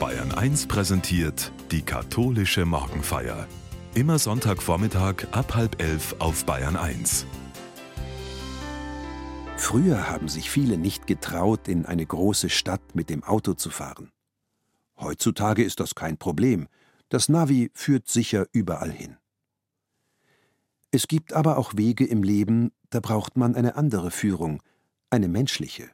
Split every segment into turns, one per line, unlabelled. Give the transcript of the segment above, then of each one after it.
Bayern 1 präsentiert die katholische Morgenfeier. Immer Sonntagvormittag ab halb elf auf Bayern 1.
Früher haben sich viele nicht getraut, in eine große Stadt mit dem Auto zu fahren. Heutzutage ist das kein Problem. Das Navi führt sicher überall hin. Es gibt aber auch Wege im Leben, da braucht man eine andere Führung, eine menschliche.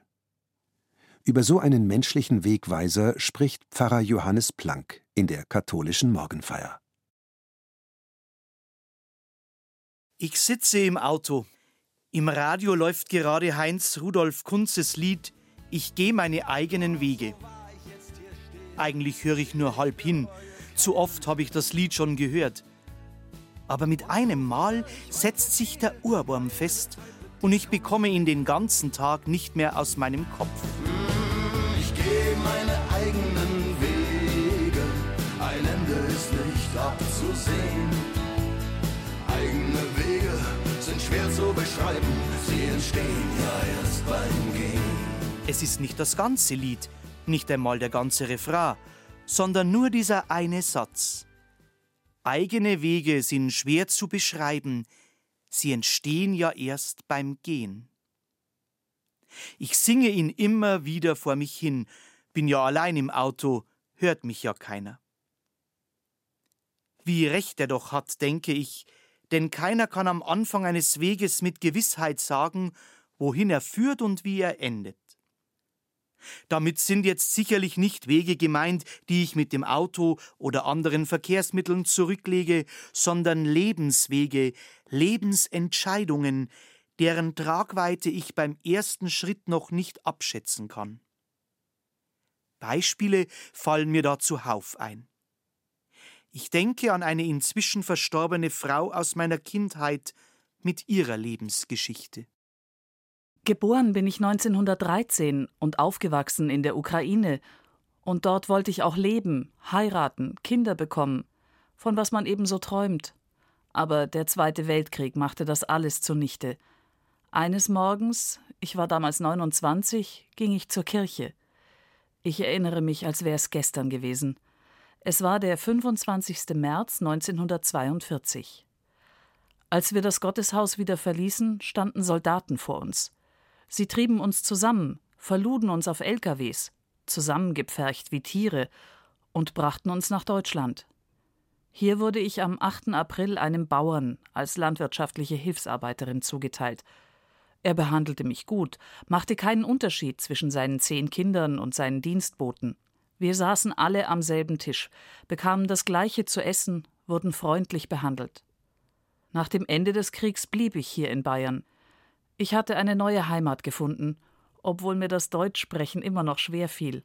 Über so einen menschlichen Wegweiser spricht Pfarrer Johannes Planck in der katholischen Morgenfeier.
Ich sitze im Auto. Im Radio läuft gerade Heinz Rudolf Kunzes Lied Ich gehe meine eigenen Wege. Eigentlich höre ich nur halb hin. Zu oft habe ich das Lied schon gehört. Aber mit einem Mal setzt sich der Ohrwurm fest und ich bekomme ihn den ganzen Tag nicht mehr aus meinem Kopf.
Abzusehen. Eigene Wege sind schwer zu beschreiben, sie entstehen ja erst beim Gehen.
Es ist nicht das ganze Lied, nicht einmal der ganze Refrain, sondern nur dieser eine Satz. Eigene Wege sind schwer zu beschreiben, sie entstehen ja erst beim Gehen. Ich singe ihn immer wieder vor mich hin, bin ja allein im Auto, hört mich ja keiner. Wie recht er doch hat, denke ich, denn keiner kann am Anfang eines Weges mit Gewissheit sagen, wohin er führt und wie er endet. Damit sind jetzt sicherlich nicht Wege gemeint, die ich mit dem Auto oder anderen Verkehrsmitteln zurücklege, sondern Lebenswege, Lebensentscheidungen, deren Tragweite ich beim ersten Schritt noch nicht abschätzen kann. Beispiele fallen mir da zuhauf ein. Ich denke an eine inzwischen verstorbene Frau aus meiner Kindheit mit ihrer Lebensgeschichte.
Geboren bin ich 1913 und aufgewachsen in der Ukraine. Und dort wollte ich auch leben, heiraten, Kinder bekommen, von was man eben so träumt. Aber der Zweite Weltkrieg machte das alles zunichte. Eines Morgens, ich war damals 29, ging ich zur Kirche. Ich erinnere mich, als wäre es gestern gewesen. Es war der 25. März 1942. Als wir das Gotteshaus wieder verließen, standen Soldaten vor uns. Sie trieben uns zusammen, verluden uns auf LKWs, zusammengepfercht wie Tiere, und brachten uns nach Deutschland. Hier wurde ich am 8. April einem Bauern als landwirtschaftliche Hilfsarbeiterin zugeteilt. Er behandelte mich gut, machte keinen Unterschied zwischen seinen zehn Kindern und seinen Dienstboten. Wir saßen alle am selben Tisch, bekamen das gleiche zu essen, wurden freundlich behandelt. Nach dem Ende des Kriegs blieb ich hier in Bayern. Ich hatte eine neue Heimat gefunden, obwohl mir das Deutschsprechen immer noch schwer fiel.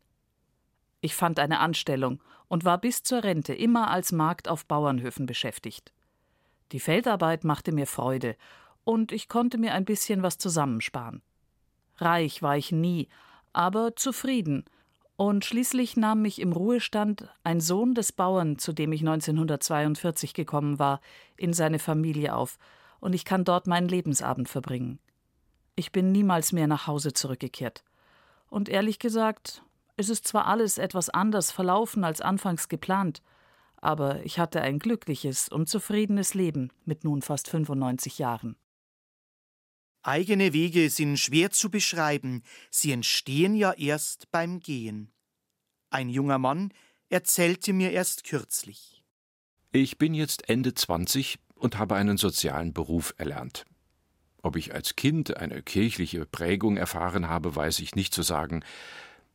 Ich fand eine Anstellung und war bis zur Rente immer als Magd auf Bauernhöfen beschäftigt. Die Feldarbeit machte mir Freude, und ich konnte mir ein bisschen was zusammensparen. Reich war ich nie, aber zufrieden, und schließlich nahm mich im Ruhestand ein Sohn des Bauern, zu dem ich 1942 gekommen war, in seine Familie auf, und ich kann dort meinen Lebensabend verbringen. Ich bin niemals mehr nach Hause zurückgekehrt. Und ehrlich gesagt, es ist zwar alles etwas anders verlaufen als anfangs geplant, aber ich hatte ein glückliches und zufriedenes Leben mit nun fast 95 Jahren.
Eigene Wege sind schwer zu beschreiben, sie entstehen ja erst beim Gehen. Ein junger Mann erzählte mir erst kürzlich.
Ich bin jetzt Ende 20 und habe einen sozialen Beruf erlernt. Ob ich als Kind eine kirchliche Prägung erfahren habe, weiß ich nicht zu sagen,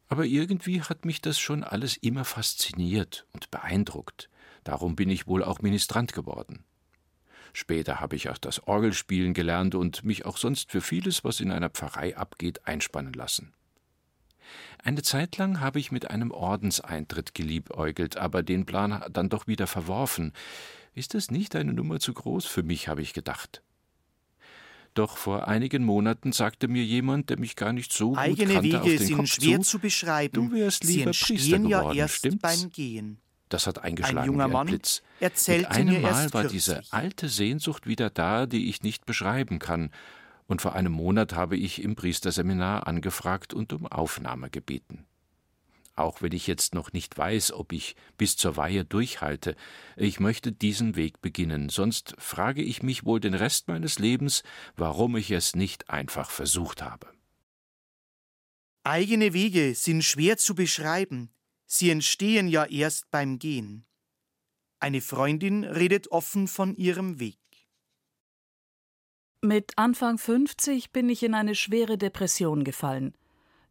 aber irgendwie hat mich das schon alles immer fasziniert und beeindruckt. Darum bin ich wohl auch Ministrant geworden. Später habe ich auch das Orgelspielen gelernt und mich auch sonst für vieles, was in einer Pfarrei abgeht, einspannen lassen. Eine Zeit lang habe ich mit einem Ordenseintritt geliebäugelt, aber den Plan dann doch wieder verworfen. Ist das nicht eine Nummer zu groß für mich, habe ich gedacht. Doch vor einigen Monaten sagte mir jemand, der mich gar nicht so
Eigene
gut kannte,
Wege
auf den
sind
Kopf
schwer
zu,
zu beschreiben.
Du wärst
Sie
lieber Priester
entstehen ja
geworden,
erst
stimmt's?
beim Gehen.
Das hat eingeschlagen
Ein junger
wie ein
Mann
Blitz.
erzählte
Mit einem Mal war diese alte Sehnsucht wieder da, die ich nicht beschreiben kann. Und vor einem Monat habe ich im Priesterseminar angefragt und um Aufnahme gebeten. auch wenn ich jetzt noch nicht weiß, ob ich bis zur Weihe durchhalte, ich möchte diesen Weg beginnen, sonst frage ich mich wohl den Rest meines Lebens, warum ich es nicht einfach versucht habe.
Eigene Wege sind schwer zu beschreiben, sie entstehen ja erst beim Gehen. Eine Freundin redet offen von ihrem Weg.
Mit Anfang 50 bin ich in eine schwere Depression gefallen.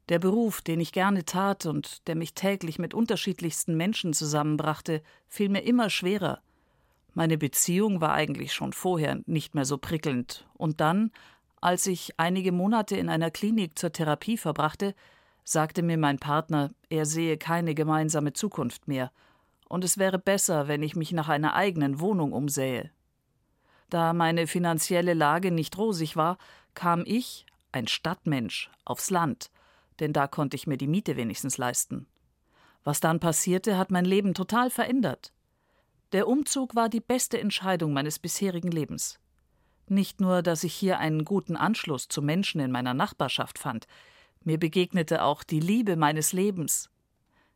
Der Beruf, den ich gerne tat und der mich täglich mit unterschiedlichsten Menschen zusammenbrachte, fiel mir immer schwerer. Meine Beziehung war eigentlich schon vorher nicht mehr so prickelnd. Und dann, als ich einige Monate in einer Klinik zur Therapie verbrachte, sagte mir mein Partner, er sehe keine gemeinsame Zukunft mehr, und es wäre besser, wenn ich mich nach einer eigenen Wohnung umsähe. Da meine finanzielle Lage nicht rosig war, kam ich, ein Stadtmensch, aufs Land denn da konnte ich mir die Miete wenigstens leisten. Was dann passierte, hat mein Leben total verändert. Der Umzug war die beste Entscheidung meines bisherigen Lebens. Nicht nur, dass ich hier einen guten Anschluss zu Menschen in meiner Nachbarschaft fand, mir begegnete auch die Liebe meines Lebens.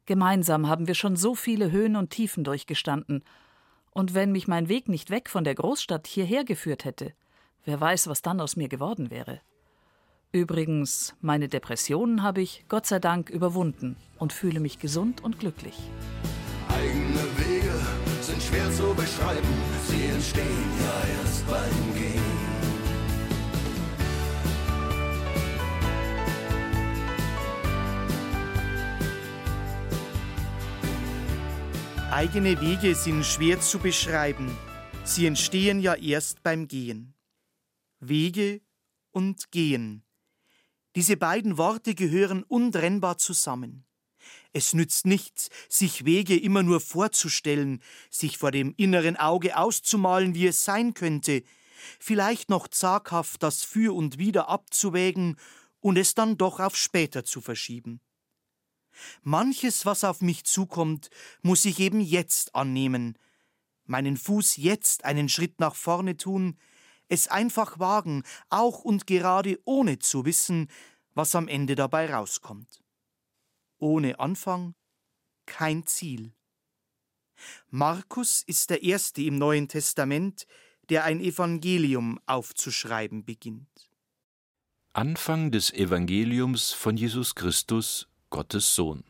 Gemeinsam haben wir schon so viele Höhen und Tiefen durchgestanden, und wenn mich mein Weg nicht weg von der Großstadt hierher geführt hätte, wer weiß, was dann aus mir geworden wäre. Übrigens, meine Depressionen habe ich, Gott sei Dank, überwunden und fühle mich gesund und glücklich.
Eigene Wege sind schwer zu beschreiben, sie entstehen ja erst beim Gehen.
Eigene Wege sind schwer zu beschreiben, sie entstehen ja erst beim Gehen. Wege und Gehen diese beiden Worte gehören untrennbar zusammen. Es nützt nichts, sich Wege immer nur vorzustellen, sich vor dem inneren Auge auszumalen, wie es sein könnte, vielleicht noch zaghaft das Für und Wider abzuwägen und es dann doch auf später zu verschieben. Manches, was auf mich zukommt, muss ich eben jetzt annehmen, meinen Fuß jetzt einen Schritt nach vorne tun, es einfach wagen, auch und gerade ohne zu wissen, was am Ende dabei rauskommt. Ohne Anfang kein Ziel. Markus ist der Erste im Neuen Testament, der ein Evangelium aufzuschreiben beginnt.
Anfang des Evangeliums von Jesus Christus, Gottes Sohn.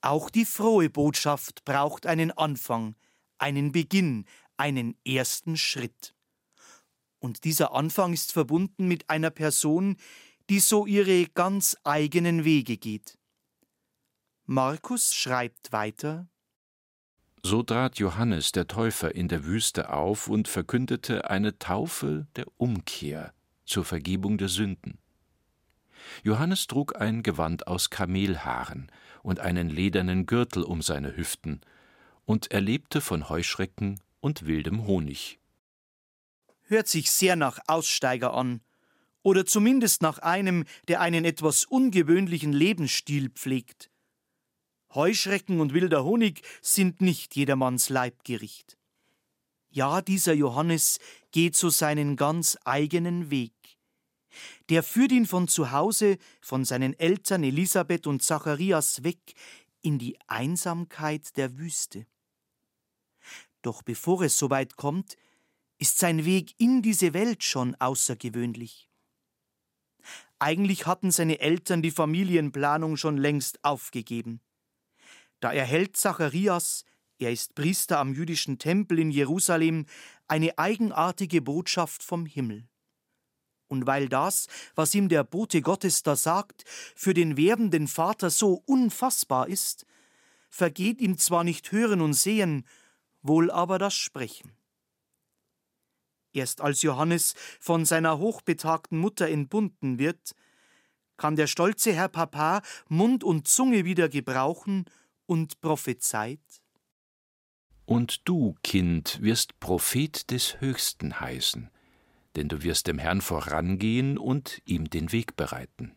Auch die frohe Botschaft braucht einen Anfang, einen Beginn, einen ersten Schritt. Und dieser Anfang ist verbunden mit einer Person, die so ihre ganz eigenen Wege geht. Markus schreibt weiter
So trat Johannes der Täufer in der Wüste auf und verkündete eine Taufe der Umkehr zur Vergebung der Sünden. Johannes trug ein Gewand aus Kamelhaaren und einen ledernen Gürtel um seine Hüften, und er lebte von Heuschrecken und wildem Honig
hört sich sehr nach Aussteiger an, oder zumindest nach einem, der einen etwas ungewöhnlichen Lebensstil pflegt. Heuschrecken und wilder Honig sind nicht jedermanns Leibgericht. Ja, dieser Johannes geht so seinen ganz eigenen Weg. Der führt ihn von zu Hause, von seinen Eltern Elisabeth und Zacharias weg in die Einsamkeit der Wüste. Doch bevor es soweit kommt, ist sein Weg in diese Welt schon außergewöhnlich. Eigentlich hatten seine Eltern die Familienplanung schon längst aufgegeben. Da erhält Zacharias, er ist Priester am jüdischen Tempel in Jerusalem, eine eigenartige Botschaft vom Himmel. Und weil das, was ihm der Bote Gottes da sagt, für den werdenden Vater so unfassbar ist, vergeht ihm zwar nicht Hören und Sehen, wohl aber das Sprechen. Erst als Johannes von seiner hochbetagten Mutter entbunden wird, kann der stolze Herr Papa Mund und Zunge wieder gebrauchen und prophezeit.
Und du, Kind, wirst Prophet des Höchsten heißen, denn du wirst dem Herrn vorangehen und ihm den Weg bereiten.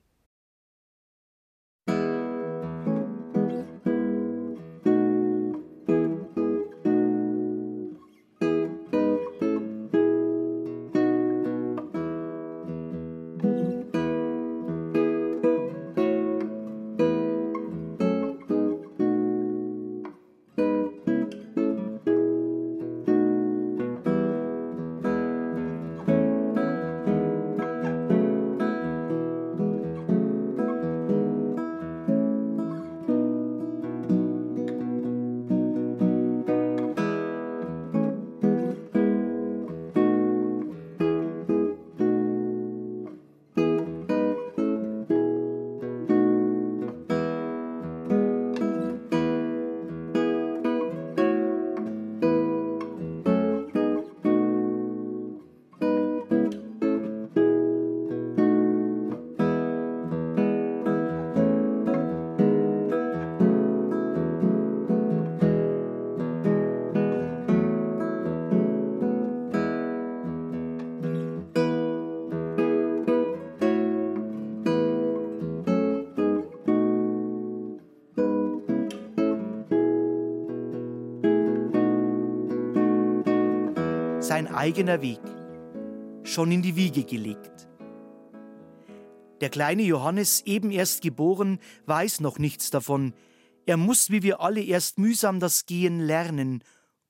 Eigener Weg, schon in die Wiege gelegt. Der kleine Johannes, eben erst geboren, weiß noch nichts davon. Er muss wie wir alle erst mühsam das Gehen lernen,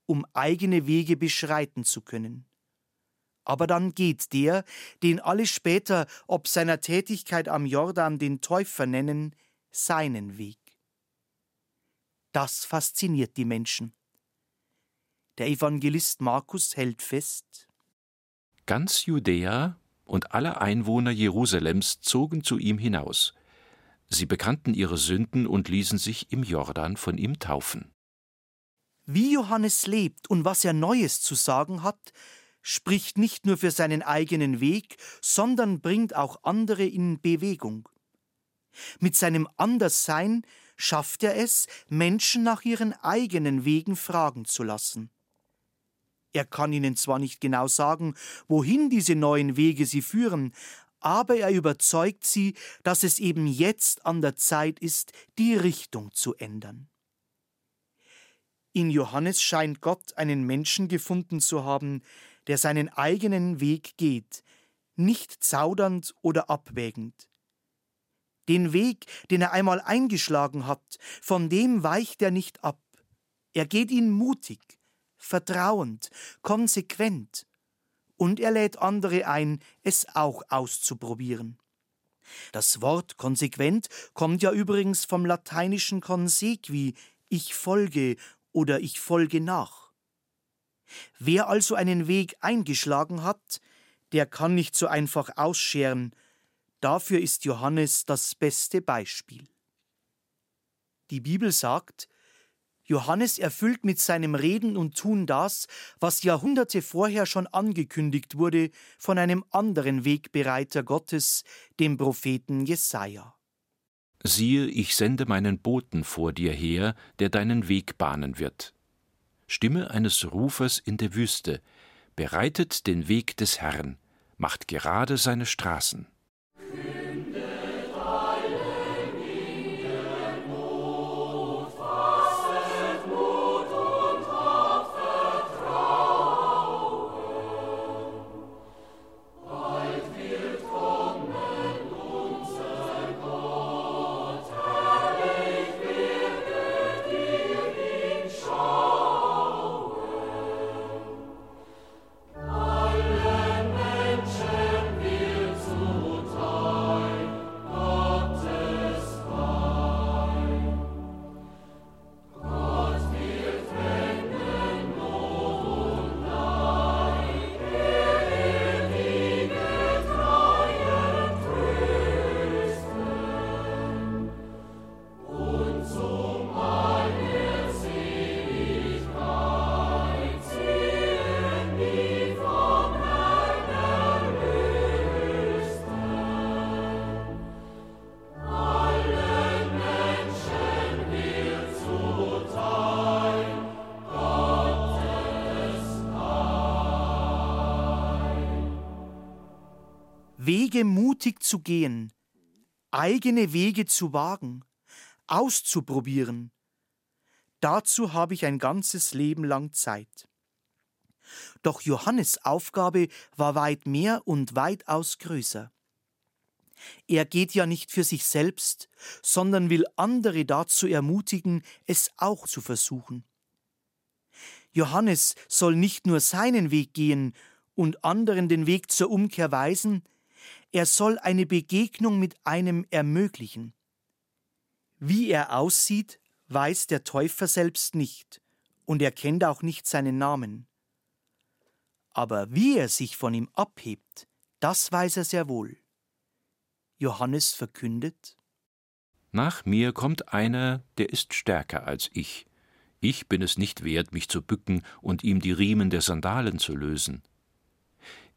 um eigene Wege beschreiten zu können. Aber dann geht der, den alle später ob seiner Tätigkeit am Jordan den Täufer nennen, seinen Weg. Das fasziniert die Menschen. Der Evangelist Markus hält fest.
Ganz Judäa und alle Einwohner Jerusalems zogen zu ihm hinaus. Sie bekannten ihre Sünden und ließen sich im Jordan von ihm taufen.
Wie Johannes lebt und was er Neues zu sagen hat, spricht nicht nur für seinen eigenen Weg, sondern bringt auch andere in Bewegung. Mit seinem Anderssein schafft er es, Menschen nach ihren eigenen Wegen fragen zu lassen. Er kann ihnen zwar nicht genau sagen, wohin diese neuen Wege sie führen, aber er überzeugt sie, dass es eben jetzt an der Zeit ist, die Richtung zu ändern. In Johannes scheint Gott einen Menschen gefunden zu haben, der seinen eigenen Weg geht, nicht zaudernd oder abwägend. Den Weg, den er einmal eingeschlagen hat, von dem weicht er nicht ab. Er geht ihn mutig, vertrauend, konsequent, und er lädt andere ein, es auch auszuprobieren. Das Wort konsequent kommt ja übrigens vom lateinischen consequi, ich folge oder ich folge nach. Wer also einen Weg eingeschlagen hat, der kann nicht so einfach ausscheren, dafür ist Johannes das beste Beispiel. Die Bibel sagt, Johannes erfüllt mit seinem Reden und Tun das, was Jahrhunderte vorher schon angekündigt wurde von einem anderen Wegbereiter Gottes, dem Propheten Jesaja.
Siehe, ich sende meinen Boten vor dir her, der deinen Weg bahnen wird. Stimme eines Rufers in der Wüste, bereitet den Weg des Herrn, macht gerade seine Straßen.
Wege mutig zu gehen, eigene Wege zu wagen, auszuprobieren. Dazu habe ich ein ganzes Leben lang Zeit. Doch Johannes Aufgabe war weit mehr und weitaus größer. Er geht ja nicht für sich selbst, sondern will andere dazu ermutigen, es auch zu versuchen. Johannes soll nicht nur seinen Weg gehen und anderen den Weg zur Umkehr weisen, er soll eine Begegnung mit einem ermöglichen. Wie er aussieht, weiß der Täufer selbst nicht, und er kennt auch nicht seinen Namen. Aber wie er sich von ihm abhebt, das weiß er sehr wohl. Johannes verkündet
Nach mir kommt einer, der ist stärker als ich. Ich bin es nicht wert, mich zu bücken und ihm die Riemen der Sandalen zu lösen.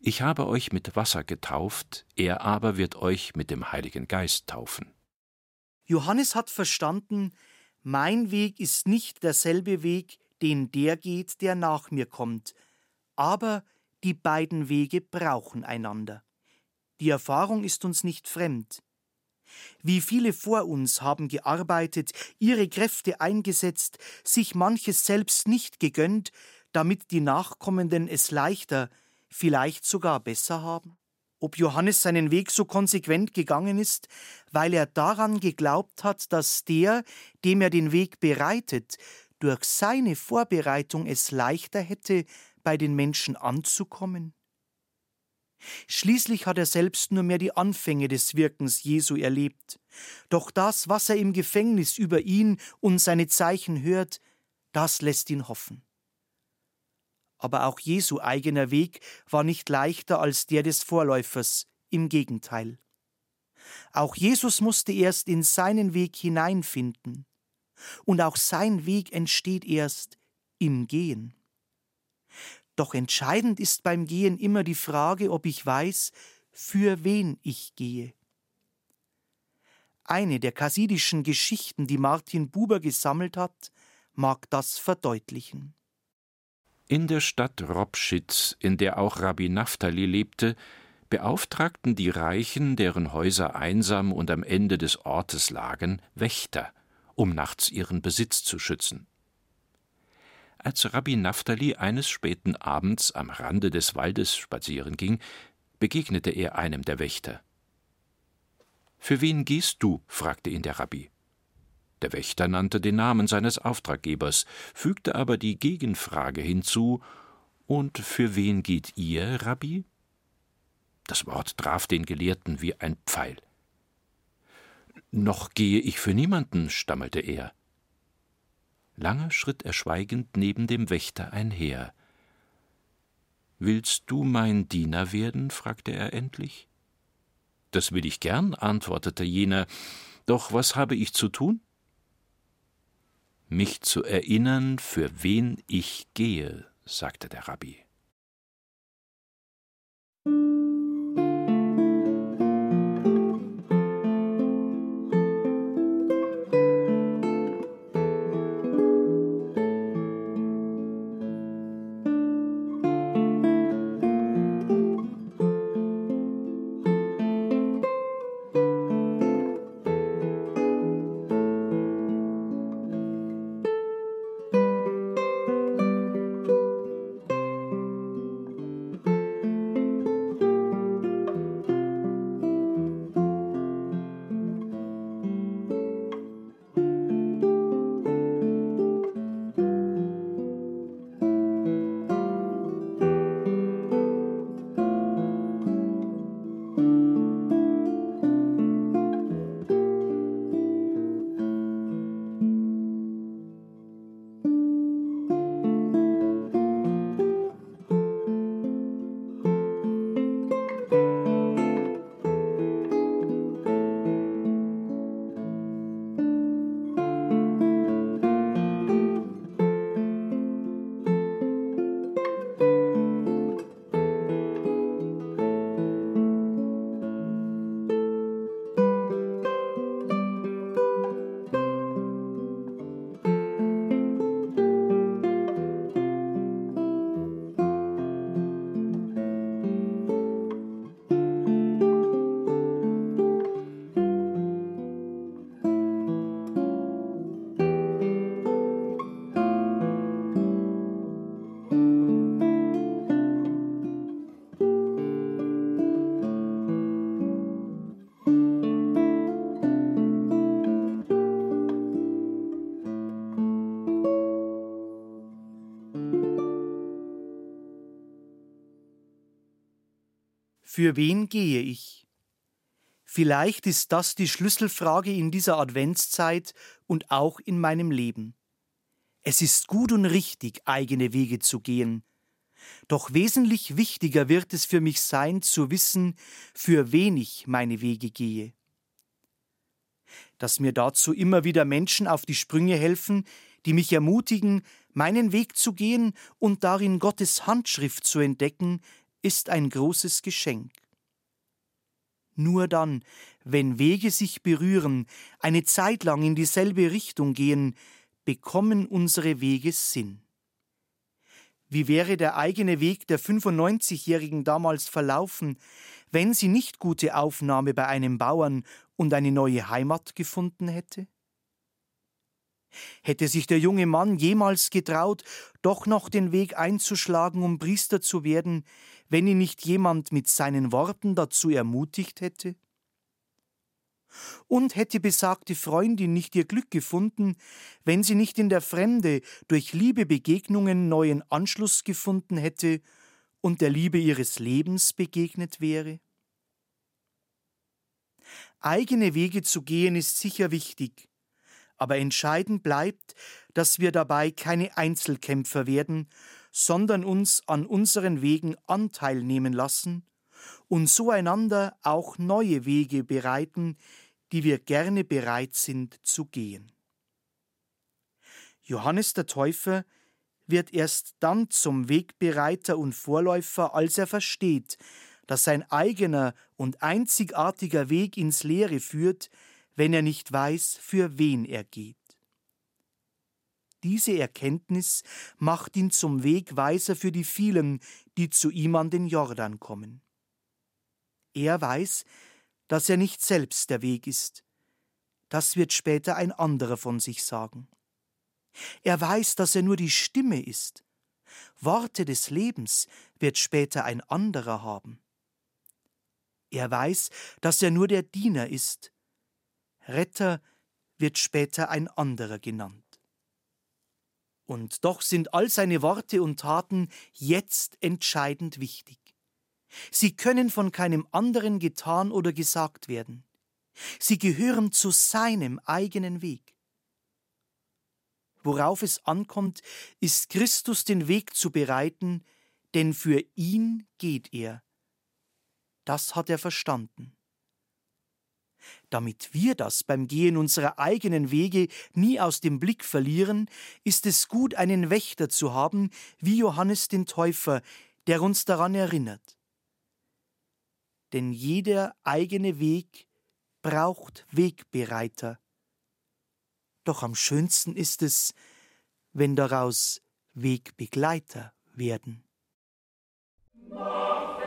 Ich habe euch mit Wasser getauft, er aber wird euch mit dem Heiligen Geist taufen.
Johannes hat verstanden, mein Weg ist nicht derselbe Weg, den der geht, der nach mir kommt, aber die beiden Wege brauchen einander. Die Erfahrung ist uns nicht fremd. Wie viele vor uns haben gearbeitet, ihre Kräfte eingesetzt, sich manches selbst nicht gegönnt, damit die Nachkommenden es leichter, vielleicht sogar besser haben? Ob Johannes seinen Weg so konsequent gegangen ist, weil er daran geglaubt hat, dass der, dem er den Weg bereitet, durch seine Vorbereitung es leichter hätte, bei den Menschen anzukommen? Schließlich hat er selbst nur mehr die Anfänge des Wirkens Jesu erlebt. Doch das, was er im Gefängnis über ihn und seine Zeichen hört, das lässt ihn hoffen. Aber auch Jesu eigener Weg war nicht leichter als der des Vorläufers, im Gegenteil. Auch Jesus musste erst in seinen Weg hineinfinden, und auch sein Weg entsteht erst im Gehen. Doch entscheidend ist beim Gehen immer die Frage, ob ich weiß, für wen ich gehe. Eine der kassidischen Geschichten, die Martin Buber gesammelt hat, mag das verdeutlichen.
In der Stadt Ropschitz, in der auch Rabbi Naphtali lebte, beauftragten die Reichen, deren Häuser einsam und am Ende des Ortes lagen, Wächter, um nachts ihren Besitz zu schützen. Als Rabbi Naphtali eines späten Abends am Rande des Waldes spazieren ging, begegnete er einem der Wächter. Für wen gehst du? fragte ihn der Rabbi. Der Wächter nannte den Namen seines Auftraggebers, fügte aber die Gegenfrage hinzu Und für wen geht ihr, Rabbi? Das Wort traf den Gelehrten wie ein Pfeil. Noch gehe ich für niemanden, stammelte er. Lange schritt er schweigend neben dem Wächter einher. Willst du mein Diener werden? fragte er endlich. Das will ich gern, antwortete jener, doch was habe ich zu tun? Mich zu erinnern, für wen ich gehe, sagte der Rabbi.
Für wen gehe ich? Vielleicht ist das die Schlüsselfrage in dieser Adventszeit und auch in meinem Leben. Es ist gut und richtig, eigene Wege zu gehen. Doch wesentlich wichtiger wird es für mich sein, zu wissen, für wen ich meine Wege gehe. Dass mir dazu immer wieder Menschen auf die Sprünge helfen, die mich ermutigen, meinen Weg zu gehen und darin Gottes Handschrift zu entdecken, ist ein großes Geschenk. Nur dann, wenn Wege sich berühren, eine Zeit lang in dieselbe Richtung gehen, bekommen unsere Wege Sinn. Wie wäre der eigene Weg der 95-Jährigen damals verlaufen, wenn sie nicht gute Aufnahme bei einem Bauern und eine neue Heimat gefunden hätte? Hätte sich der junge Mann jemals getraut, doch noch den Weg einzuschlagen, um Priester zu werden, wenn ihn nicht jemand mit seinen Worten dazu ermutigt hätte? Und hätte besagte Freundin nicht ihr Glück gefunden, wenn sie nicht in der Fremde durch Liebebegegnungen neuen Anschluss gefunden hätte und der Liebe ihres Lebens begegnet wäre? Eigene Wege zu gehen ist sicher wichtig, aber entscheidend bleibt, dass wir dabei keine Einzelkämpfer werden, sondern uns an unseren Wegen Anteil nehmen lassen und so einander auch neue Wege bereiten, die wir gerne bereit sind zu gehen. Johannes der Täufer wird erst dann zum Wegbereiter und Vorläufer, als er versteht, dass sein eigener und einzigartiger Weg ins Leere führt, wenn er nicht weiß, für wen er geht. Diese Erkenntnis macht ihn zum Wegweiser für die vielen, die zu ihm an den Jordan kommen. Er weiß, dass er nicht selbst der Weg ist. Das wird später ein anderer von sich sagen. Er weiß, dass er nur die Stimme ist. Worte des Lebens wird später ein anderer haben. Er weiß, dass er nur der Diener ist. Retter wird später ein anderer genannt. Und doch sind all seine Worte und Taten jetzt entscheidend wichtig. Sie können von keinem anderen getan oder gesagt werden. Sie gehören zu seinem eigenen Weg. Worauf es ankommt, ist Christus den Weg zu bereiten, denn für ihn geht er. Das hat er verstanden damit wir das beim Gehen unserer eigenen Wege nie aus dem Blick verlieren, ist es gut, einen Wächter zu haben, wie Johannes den Täufer, der uns daran erinnert. Denn jeder eigene Weg braucht Wegbereiter. Doch am schönsten ist es, wenn daraus Wegbegleiter werden. Mache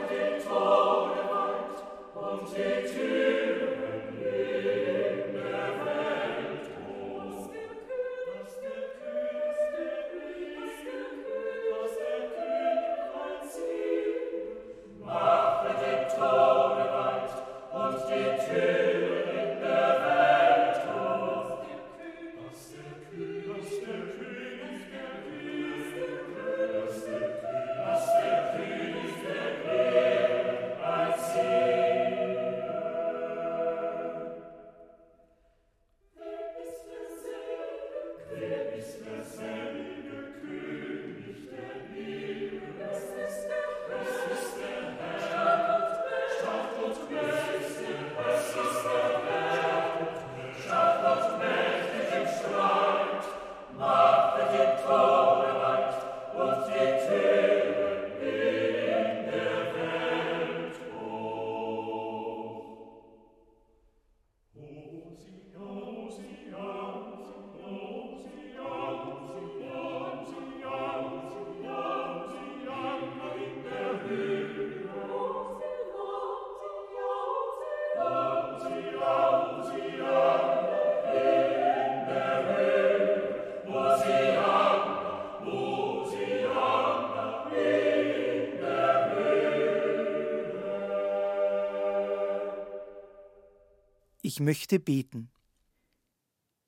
Ich möchte beten.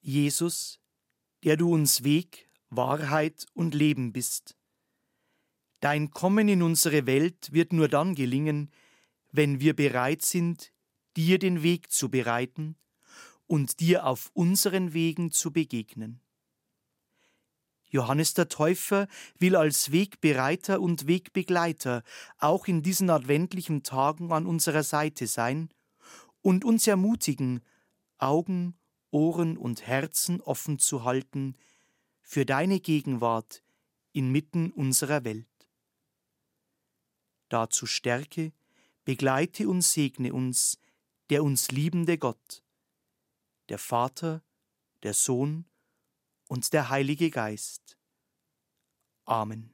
Jesus, der du uns Weg, Wahrheit und Leben bist. Dein Kommen in unsere Welt wird nur dann gelingen, wenn wir bereit sind, dir den Weg zu bereiten und dir auf unseren Wegen zu begegnen. Johannes der Täufer will als Wegbereiter und Wegbegleiter auch in diesen adventlichen Tagen an unserer Seite sein und uns ermutigen, Augen, Ohren und Herzen offen zu halten für deine Gegenwart inmitten unserer Welt. Dazu stärke, begleite und segne uns der uns liebende Gott, der Vater, der Sohn und der Heilige Geist. Amen.